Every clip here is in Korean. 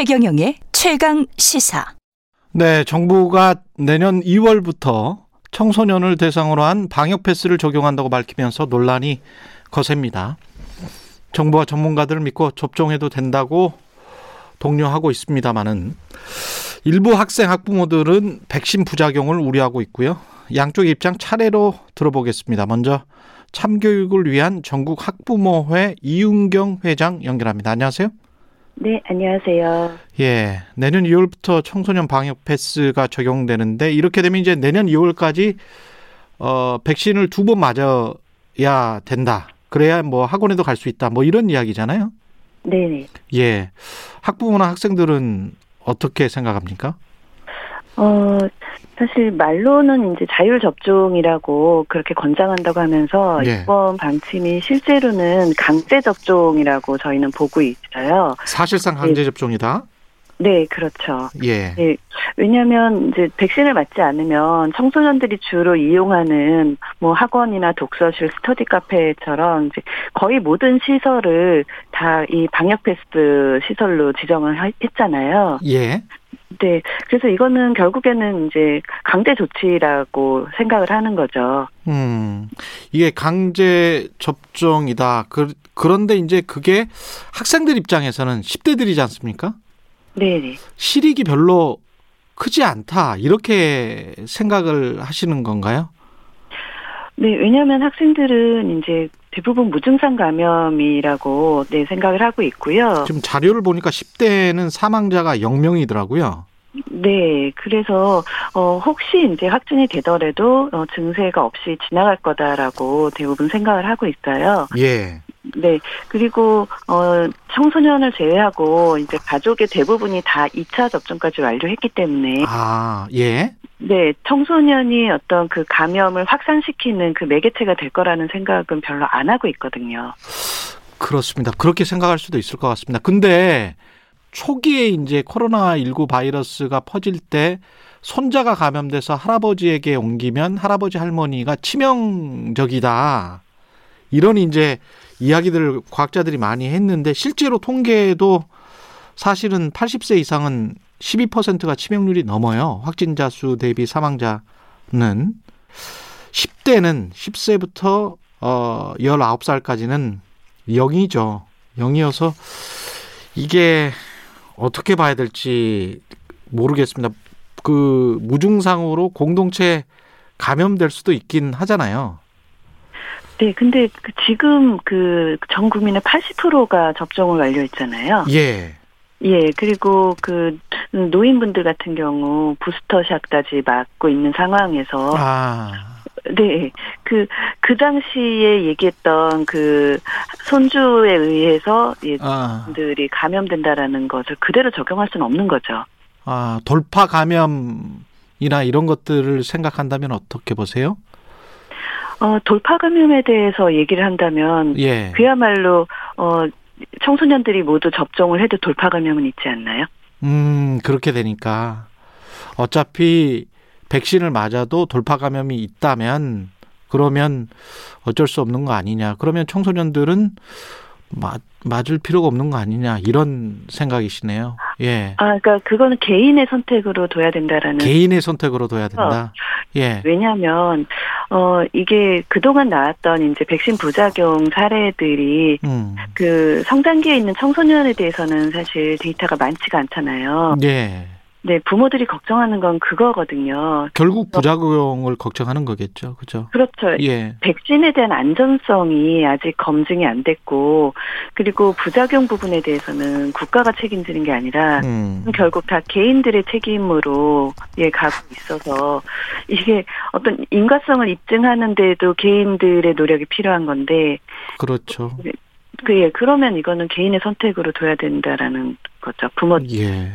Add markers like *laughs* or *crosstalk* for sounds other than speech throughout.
최경영의 최강 시사. 네, 정부가 내년 2월부터 청소년을 대상으로 한 방역 패스를 적용한다고 밝히면서 논란이 거셉니다. 정부와 전문가들을 믿고 접종해도 된다고 독려하고 있습니다만은 일부 학생 학부모들은 백신 부작용을 우려하고 있고요. 양쪽 입장 차례로 들어보겠습니다. 먼저 참교육을 위한 전국 학부모회 이윤경 회장 연결합니다. 안녕하세요. 네, 안녕하세요. 예, 내년 2월부터 청소년 방역 패스가 적용되는데 이렇게 되면 이제 내년 2월까지 어 백신을 두 번 맞아야 된다. 그래야 뭐 학원에도 갈 수 있다. 뭐 이런 이야기잖아요. 네. 예, 학부모나 학생들은 어떻게 생각합니까? 어, 사실 말로는 이제 자율 접종이라고 그렇게 권장한다고 하면서 예. 이번 방침이 실제로는 강제 접종이라고 저희는 보고 있어요. 사실상 강제 접종이다. 네, 그렇죠. 예. 네, 왜냐하면 이제 백신을 맞지 않으면 청소년들이 주로 이용하는 뭐 학원이나 독서실, 스터디 카페처럼 이제 거의 모든 시설을 다 이 방역 패스트 시설로 지정을 하- 했잖아요. 예. 네, 그래서 이거는 결국에는 이제 강제 조치라고 생각을 하는 거죠. 음, 이게 강제 접종이다. 그, 그런데 이제 그게 학생들 입장에서는 10대들이지 않습니까? 네, 실익이 별로 크지 않다. 이렇게 생각을 하시는 건가요? 네, 왜냐하면 학생들은 이제 대부분 무증상 감염이라고 네 생각을 하고 있고요. 지금 자료를 보니까 10대는 사망자가 0명이더라고요. 네, 그래서 어 혹시 이제 확진이 되더라도 어, 증세가 없이 지나갈 거다라고 대부분 생각을 하고 있어요. 예. 네, 그리고 어 청소년을 제외하고 이제 가족의 대부분이 다 2차 접종까지 완료했기 때문에 아, 예. 네, 청소년이 어떤 그 감염을 확산시키는 그 매개체가 될 거라는 생각은 별로 안 하고 있거든요. 그렇습니다. 그렇게 생각할 수도 있을 것 같습니다. 근데 초기에 이제 코로나19 바이러스가 퍼질 때 손자가 감염돼서 할아버지에게 옮기면 할아버지 할머니가 치명적이다. 이런 이제 이야기들을 과학자들이 많이 했는데 실제로 통계에도 사실은 80세 이상은 12%가 치명률이 넘어요. 확진자 수 대비 사망자는 10대는 10세부터 어 19살까지는 0이죠. 0이어서 이게 어떻게 봐야 될지 모르겠습니다. 그 무증상으로 공동체 감염될 수도 있긴 하잖아요. 네, 근데 그 지금 그 전 국민의 80%가 접종을 완료했잖아요. 예. 예, 그리고 그 노인분들 같은 경우 부스터샷까지 맞고 있는 상황에서 아, 네, 그, 그 당시에 얘기했던 그 손주에 의해서 예, 아, 감염된다라는 것을 그대로 적용할 수는 없는 거죠. 아, 돌파 감염이나 이런 것들을 생각한다면 어떻게 보세요? 어, 돌파 감염에 대해서 얘기를 한다면 예. 그야말로 어 청소년들이 모두 접종을 해도 돌파 감염은 있지 않나요? 음, 그렇게 되니까 어차피 백신을 맞아도 돌파 감염이 있다면 그러면 어쩔 수 없는 거 아니냐. 그러면 청소년들은 맞, 맞을 필요가 없는 거 아니냐. 이런 생각이시네요. 예. 아, 그러니까 그거는 개인의 선택으로 둬야 된다라는 개인의 선택으로 둬야 된다. 예. 왜냐하면 어 이게 그동안 나왔던 이제 백신 부작용 사례들이 음. 그 성장기에 있는 청소년에 대해서는 사실 데이터가 많지가 않잖아요. 예. 네, 부모들이 걱정하는 건 그거거든요. 결국 부작용을 걱정하는 거겠죠. 그죠? 그렇죠. 예. 백신에 대한 안전성이 아직 검증이 안 됐고, 그리고 부작용 부분에 대해서는 국가가 책임지는 게 아니라, 음. 결국 다 개인들의 책임으로 예 가고 있어서 이게 어떤 인과성을 입증하는데도 개인들의 노력이 필요한 건데 그렇죠. 그 예 그러면 이거는 개인의 선택으로 둬야 된다라는 거죠 부모 예.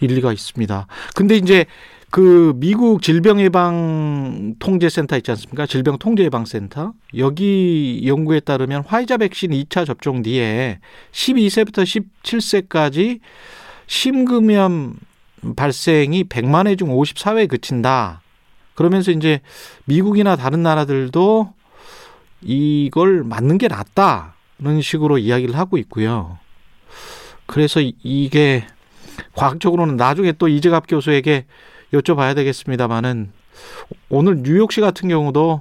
일리가 있습니다. 근데 이제 그 미국 질병예방 통제센터 있지 않습니까? 질병 통제 예방 센터. 여기 연구에 따르면 화이자 백신 2차 접종 뒤에 12세부터 17세까지 심금염 발생이 100만 회 중 54회에 그친다. 그러면서 이제 미국이나 다른 나라들도 이걸 맞는 게 낫다 는 식으로 이야기를 하고 있고요. 그래서 이- 이게 과학적으로는 나중에 또 이재갑 교수에게 여쭤봐야 되겠습니다만은 오늘 뉴욕시 같은 경우도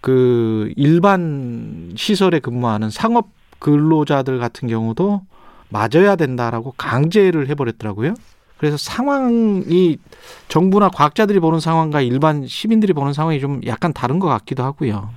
그 일반 시설에 근무하는 상업 근로자들 같은 경우도 맞아야 된다라고 강제를 해버렸더라고요. 그래서 상황이 정부나 과학자들이 보는 상황과 일반 시민들이 보는 상황이 좀 약간 다른 것 같기도 하고요.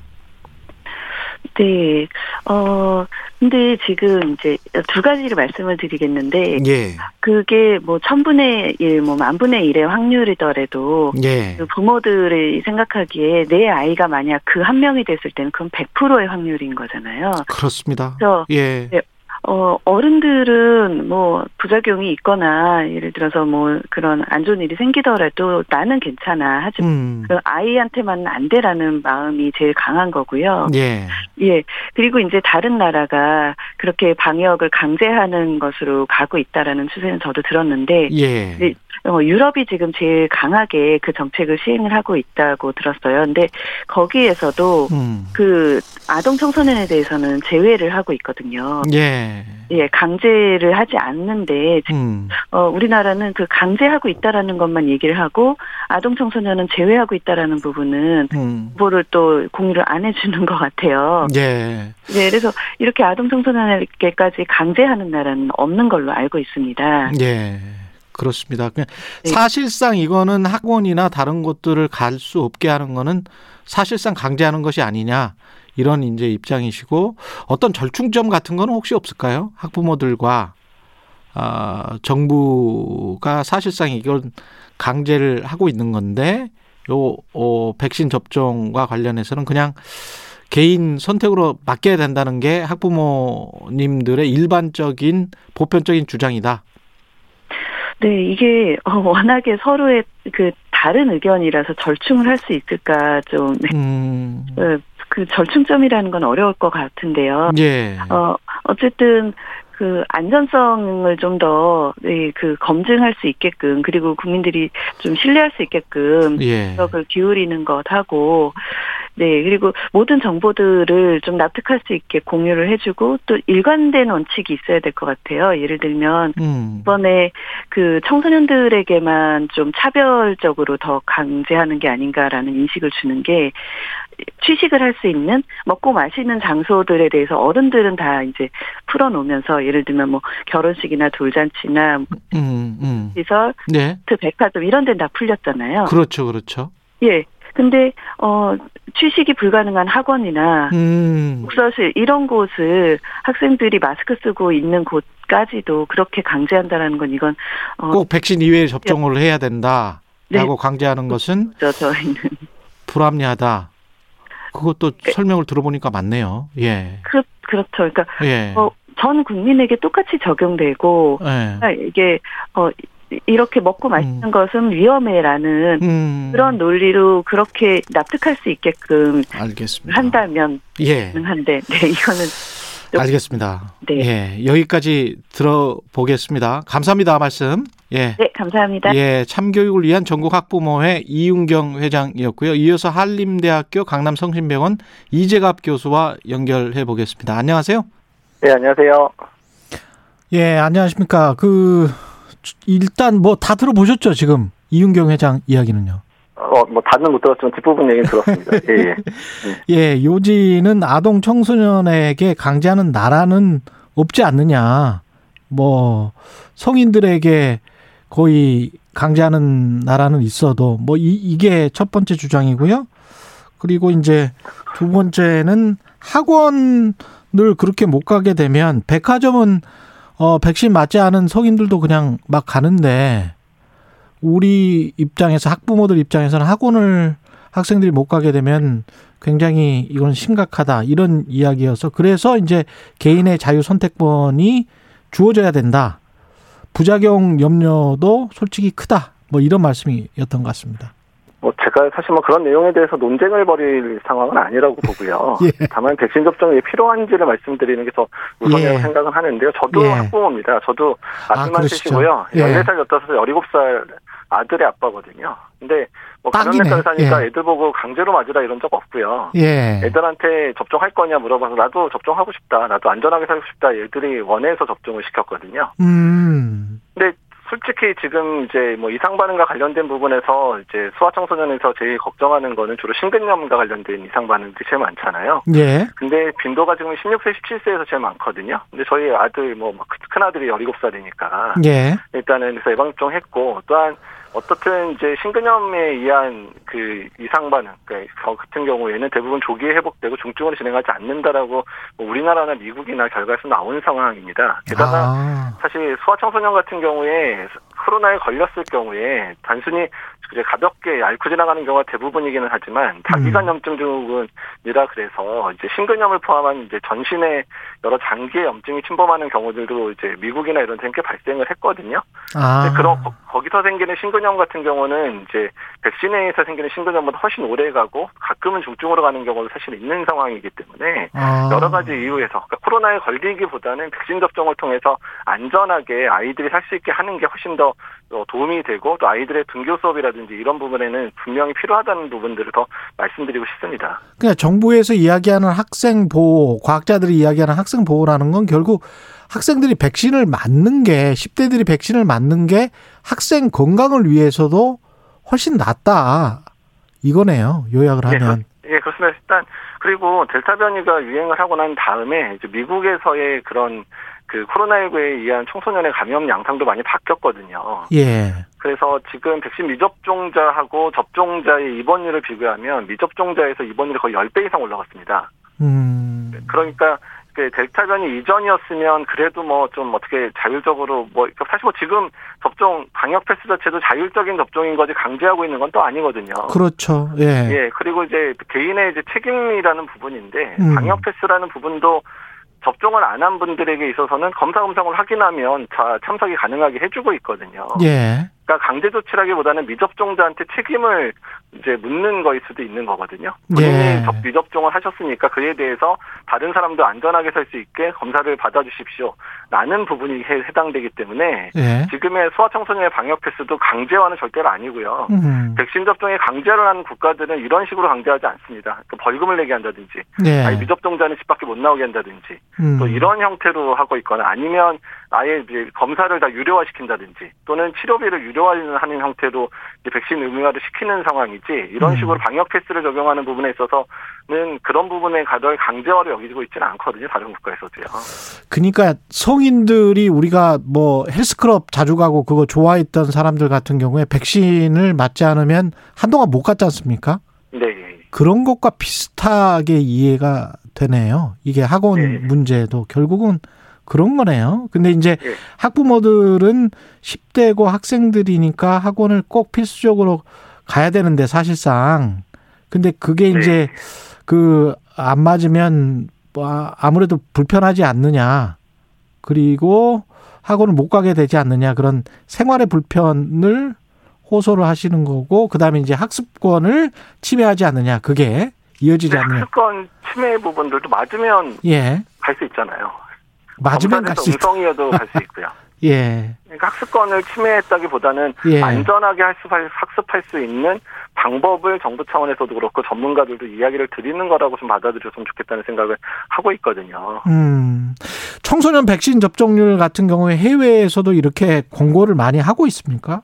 네. 어, 근데 지금 이제 두 가지를 말씀을 드리겠는데, 예, 그게 뭐 천분의 일, 뭐 만분의 일의 확률이더라도, 예, 그 부모들이 생각하기에 내 아이가 만약 그 한 명이 됐을 때는 그건 100%의 확률인 거잖아요. 그렇습니다. 그래서 예, 네. 어, 어른들은 뭐 부작용이 있거나 예를 들어서 뭐 그런 안 좋은 일이 생기더라도 나는 괜찮아. 하지만 음, 그 아이한테만은 안 되라는 마음이 제일 강한 거고요. 예, 예. 그리고 이제 다른 나라가 그렇게 방역을 강제하는 것으로 가고 있다라는 추세는 저도 들었는데 예, 네. 어, 유럽이 지금 제일 강하게 그 정책을 시행을 하고 있다고 들었어요. 근데 거기에서도 음, 그 아동 청소년에 대해서는 제외를 하고 있거든요. 예, 예, 강제를 하지 않는데 음, 어 우리나라는 그 강제하고 있다라는 것만 얘기를 하고 아동 청소년은 제외하고 있다라는 부분은 음, 정보를 또 공유를 안 해주는 것 같아요. 예, 네, 그래서 이렇게 아동 청소년에게까지 강제하는 나라는 없는 걸로 알고 있습니다. 예. 그렇습니다. 그냥 네. 사실상 이거는 학원이나 다른 곳들을 갈 수 없게 하는 거는 사실상 강제하는 것이 아니냐 이런 이제 입장이시고 어떤 절충점 같은 거는 혹시 없을까요? 학부모들과 아, 정부가 사실상 이건 강제를 하고 있는 건데 요 어, 백신 접종과 관련해서는 그냥 개인 선택으로 맡겨야 된다는 게 학부모님들의 일반적인 보편적인 주장이다. 네, 이게 어, *laughs* 워낙에 서로의 그 다른 의견이라서 절충을 할 수 있을까 좀 네, 음, 어, 그 절충점이라는 건 어려울 것 같은데요. 예. 어 어쨌든 그 안전성을 좀 더 그 검증할 수 있게끔 그리고 국민들이 좀 신뢰할 수 있게끔 예. 노력을 기울이는 것하고 네 그리고 모든 정보들을 좀 납득할 수 있게 공유를 해주고 또 일관된 원칙이 있어야 될 것 같아요. 예를 들면 음. 이번에 그 청소년들에게만 좀 차별적으로 더 강제하는 게 아닌가라는 인식을 주는 게 취식을 할 수 있는 먹고 마시는 장소들에 대해서 어른들은 다 이제 풀어놓으면서 예를 들면 뭐 결혼식이나 돌잔치나 뭐 음, 음. 시설, 네. 트 백화점 이런 데는 다 풀렸잖아요. 그렇죠, 그렇죠. 예. 근데 어 취식이 불가능한 학원이나 음. 독서실 이런 곳을 학생들이 마스크 쓰고 있는 곳까지도 그렇게 강제한다라는 건 이건 어 꼭 백신 이외에 접종을 해야 된다라고 네. 강제하는 것은 *laughs* 저 저희는 불합리하다. 그것도 설명을 들어보니까 맞네요. 예. 그 그렇죠. 그러니까 예. 어, 전 국민에게 똑같이 적용되고 예. 그러니까 이게 어 이렇게 먹고 마시는 음. 것은 위험해라는 음. 그런 논리로 그렇게 납득할 수 있게끔 알겠습니다. 한다면 예. 가능한데 네 이거는 좀- 알겠습니다. 네. 예. 여기까지 들어보겠습니다. 감사합니다. 말씀. 예. 네 감사합니다. 예, 참교육을 위한 전국 학부모회 이윤경 회장이었고요. 이어서 한림대학교 강남성심병원 이재갑 교수와 연결해 보겠습니다. 안녕하세요. 네, 안녕하세요. 예, 안녕하십니까. 그 일단 뭐 다 들어보셨죠, 지금 이윤경 회장 이야기는요. 어, 뭐, 다는 못 들었지만 뒷부분 얘기는 들었습니다. 예, 예. *laughs* 예, 요지는 아동 청소년에게 강제하는 나라는 없지 않느냐. 뭐 성인들에게 거의 강제하는 나라는 있어도 뭐 이, 이게 첫 번째 주장이고요. 그리고 이제 두 번째는 학원을 그렇게 못 가게 되면 백화점은 어 백신 맞지 않은 성인들도 그냥 막 가는데 우리 입장에서 학부모들 입장에서는 학원을 학생들이 못 가게 되면 굉장히 이건 심각하다 이런 이야기여서 그래서 이제 개인의 자유 선택권이 주어져야 된다. 부작용 염려도 솔직히 크다. 뭐 이런 말씀이었던 것 같습니다. 뭐, 제가 사실 뭐 그런 내용에 대해서 논쟁을 벌일 상황은 아니라고 보고요. *laughs* 예. 다만 백신 접종이 왜 필요한지를 말씀드리는 게 더 우선이라고 예. 생각은 하는데요. 저도 예. 학부모입니다. 저도 아, 그러시죠. 쓰시고요. 예. 14살, 15살, 17살 아들의 아빠거든요. 근데 뭐 딱이네. 가정에 사니까 예. 애들 보고 강제로 맞으라 이런 적 없고요. 예. 애들한테 접종할 거냐 물어봐서 나도 접종하고 싶다. 나도 안전하게 살고 싶다. 애들이 원해서 접종을 시켰거든요. 음. 근데 솔직히 지금 이제 뭐 이상 반응과 관련된 부분에서 이제 소아 청소년에서 제일 걱정하는 거는 주로 심근염과 관련된 이상 반응들이 제일 많잖아요. 예. 근데 빈도가 지금 16세, 17세에서 제일 많거든요. 근데 저희 아들 뭐 큰 아들이 17살이니까 예. 일단은 그래서 예방 접종 했고 또한 어떻든 이제 심근염에 의한 그 이상 반응 그러니까 저 같은 경우에는 대부분 조기에 회복되고 중증으로 진행하지 않는다라고 뭐 우리나라나 미국이나 결과에서 나온 상황입니다. 게다가 아. 사실 소아청소년 같은 경우에 코로나에 걸렸을 경우에 단순히 이제 가볍게 앓고 지나가는 경우가 대부분이기는 하지만 다기관 염증 증후군이라 그래서 이제 심근염을 포함한 이제 전신에 여러 장기의 염증이 침범하는 경우들도 이제 미국이나 이런 데꽤 발생을 했거든요. 아. 그런 거- 거기서 생기는 심근염 같은 경우는 이제 백신에 의해서 생기는 심근염보다 훨씬 오래 가고 가끔은 중증으로 가는 경우도 사실 있는 상황이기 때문에 아. 여러 가지 이유에서 그러니까 코로나에 걸리기보다는 백신 접종을 통해서 안전하게 아이들이 살 수 있게 하는 게 훨씬 더 어, 도움이 되고 또 아이들의 등교 수업이라든지 이런 부분에는 분명히 필요하다는 부분들을 더 말씀드리고 싶습니다. 그냥 정부에서 이야기하는 학생 보호, 과학자들이 이야기하는 학생 보호라는 건 결국 학생들이 백신을 맞는 게 10대들이 백신을 맞는 게 학생 건강을 위해서도 훨씬 낫다. 이거네요. 요약을 예, 하면. 그- 예, 그렇습니다. 일단 그리고 델타 변이가 유행을 하고 난 다음에 이제 미국에서의 그런 그 코로나19에 의한 청소년의 감염 양상도 많이 바뀌었거든요. 예. 그래서 지금 백신 미접종자하고 접종자의 입원율을 비교하면 미접종자에서 입원율이 거의 10배 이상 올라갔습니다. 음. 그러니까 그 델타 변이 이전이었으면 그래도 뭐 좀 어떻게 자율적으로 뭐 사실 뭐 지금 접종 방역 패스 자체도 자율적인 접종인 거지 강제하고 있는 건 또 아니거든요. 그렇죠. 예. 예, 그리고 이제 개인의 이제 책임이라는 부분인데 음. 방역 패스라는 부분도 접종을 안 한 분들에게 있어서는 검사 음성을 확인하면 자 참석이 가능하게 해주고 있거든요. 예. 그러니까 강제 조치라기보다는 미접종자한테 책임을 이제 묻는 거일 수도 있는 거거든요. 본인이 예. 접- 미접종을 하셨으니까 그에 대해서 다른 사람도 안전하게 살 수 있게 검사를 받아주십시오. 라는 부분이 해, 해당되기 때문에 예. 지금의 소아청소년의 방역 패스도 강제화는 절대로 아니고요. 음. 백신 접종에 강제를 하는 국가들은 이런 식으로 강제하지 않습니다. 그 벌금을 내게 한다든지, 예. 아니 미접종자는 집 밖에 못 나오게 한다든지, 음. 또 이런 형태로 하고 있거나 아니면 아예 이제 검사를 다 유료화시킨다든지 또는 치료비를 유료 화하는 형태로 이제 백신 의무화를 시키는 상황이지 이런 음. 식으로 방역 패스를 적용하는 부분에 있어서는 그런 부분에 가별 강제화를 여기고 있지는 않거든요. 다른 국가에서도요. 그러니까 성인들이 우리가 뭐 헬스클럽 자주 가고 그거 좋아했던 사람들 같은 경우에 백신을 맞지 않으면 한동안 못 갔지 않습니까? 네. 예. 그런 것과 비슷하게 이해가 되네요. 이게 학원 네. 문제도 결국은 그런 거네요. 근데 이제 예. 학부모들은 10대고 학생들이니까 학원을 꼭 필수적으로 가야 되는데 사실상 근데 그게 네. 이제 그 안 맞으면 뭐 아무래도 불편하지 않느냐. 그리고 학원을 못 가게 되지 않느냐. 그런 생활의 불편을 호소를 하시는 거고 그다음에 이제 학습권을 침해하지 않느냐. 그게 이어지지 근데 않느냐. 학습권 침해 부분들도 맞으면 예. 갈 수 있잖아요. 맞으면 갈 수 있다. 음성이어도 갈 수 있고요. *laughs* 예. 그러니까 학습권을 침해했다기보다는 예. 안전하게 학습할, 학습할 수 있는 방법을 정부 차원에서도 그렇고 전문가들도 이야기를 드리는 거라고 좀 받아들였으면 좋겠다는 생각을 하고 있거든요. 음. 청소년 백신 접종률 같은 경우에 해외에서도 이렇게 권고를 많이 하고 있습니까?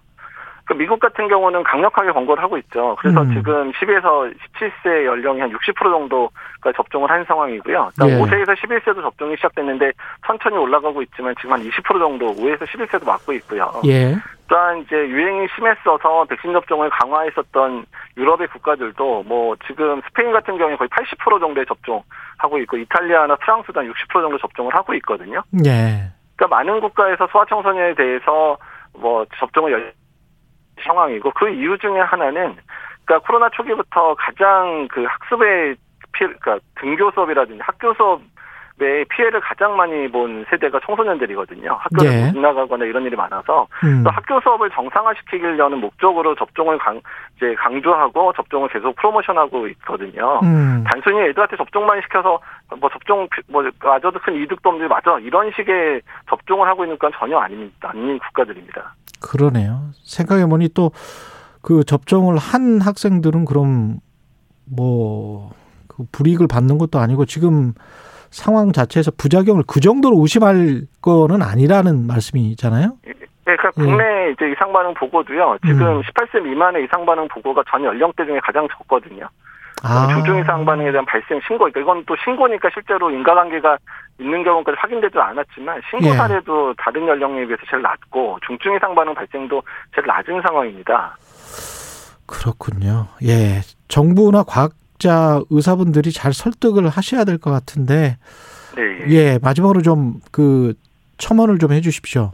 그 미국 같은 경우는 강력하게 권고를 하고 있죠. 그래서 음. 지금 10에서 17세 연령이 한 60% 정도가 접종을 한 상황이고요. 그러니까 예. 5세에서 11세도 접종이 시작됐는데 천천히 올라가고 있지만 지금 한 20% 정도 5에서 11세도 맞고 있고요. 예. 또한 이제 유행이 심했어서 백신 접종을 강화했었던 유럽의 국가들도 뭐 지금 스페인 같은 경우에 거의 80% 정도의 접종하고 있고 이탈리아나 프랑스도 한 60% 정도 접종을 하고 있거든요. 예. 그러니까 많은 국가에서 소아청소년에 대해서 뭐 접종을 열 상황이고 그 이유 중에 하나는 그러니까 코로나 초기부터 가장 그 학습의 피해, 그러니까 등교 수업이라든지 학교 수업 의 피해를 가장 많이 본 세대가 청소년들이거든요. 학교를 예. 못 나가거나 이런 일이 많아서 음. 또 학교 수업을 정상화시키려는 목적으로 접종을 강, 이제 강조하고 접종을 계속 프로모션하고 있거든요. 음. 단순히 애들한테 접종만 시켜서 뭐 접종 뭐 맞아도 큰 이득도 없는데 맞아 이런 식의 접종을 하고 있는 건 전혀 아닙니다. 아닌 국가들입니다. 그러네요. 생각해 보니 또 그 접종을 한 학생들은 그럼 뭐, 그 불이익을 받는 것도 아니고 지금 상황 자체에서 부작용을 그 정도로 의심할 거는 아니라는 말씀이잖아요. 네, 그러니까 예. 국내 이제 이상 반응 보고도요. 지금 음. 18세 미만의 이상 반응 보고가 전 연령대 중에 가장 적거든요. 아. 중증 이상 반응에 대한 발생 신고, 그러니까 이건 또 신고니까 실제로 인과관계가 있는 경우까지 확인되지 않았지만 신고 예. 사례도 다른 연령에 비해서 제일 낮고 중증 이상 반응 발생도 제일 낮은 상황입니다. 그렇군요. 예. 정부나 과학 자 의사분들이 잘 설득을 하셔야 될 것 같은데 네. 예, 마지막으로 좀 그 첨언을 좀 해 주십시오.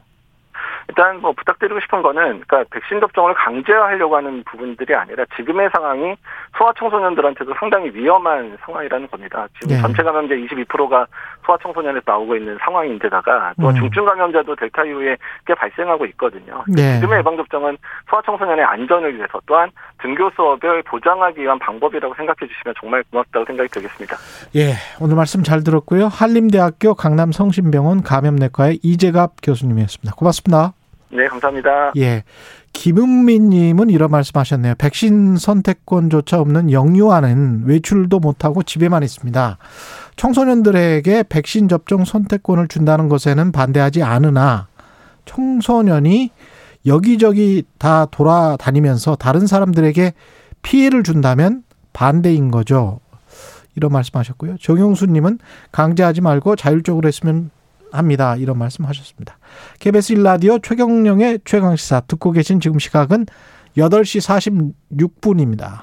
일단 뭐 부탁드리고 싶은 거는 그러니까 백신 접종을 강제화하려고 하는 부분들이 아니라 지금의 상황이 소아청소년들한테도 상당히 위험한 상황이라는 겁니다. 지금 네. 전체 감염자 22%가 소아청소년에서 나오고 있는 상황인데다가 또 음. 중증 감염자도 델타 이후에 꽤 발생하고 있거든요. 네. 지금의 예방 접종은 소아청소년의 안전을 위해서 또한 등교 수업을 보장하기 위한 방법이라고 생각해 주시면 정말 고맙다고 생각이 들겠습니다. 예, 오늘 말씀 잘 들었고요. 한림대학교 강남성심병원 감염내과의 이재갑 교수님이었습니다. 고맙습니다. 네, 감사합니다. 예. 김은미님은 이런 말씀 하셨네요. 백신 선택권조차 없는 영유아는 외출도 못하고 집에만 있습니다. 청소년들에게 백신 접종 선택권을 준다는 것에는 반대하지 않으나 청소년이 여기저기 다 돌아다니면서 다른 사람들에게 피해를 준다면 반대인 거죠. 이런 말씀하셨고요. 정용수님은 강제하지 말고 자율적으로 했으면 합니다. 이런 말씀하셨습니다. KBS 1라디오 최경령의 최강시사 듣고 계신 지금 시각은 8시 46분입니다.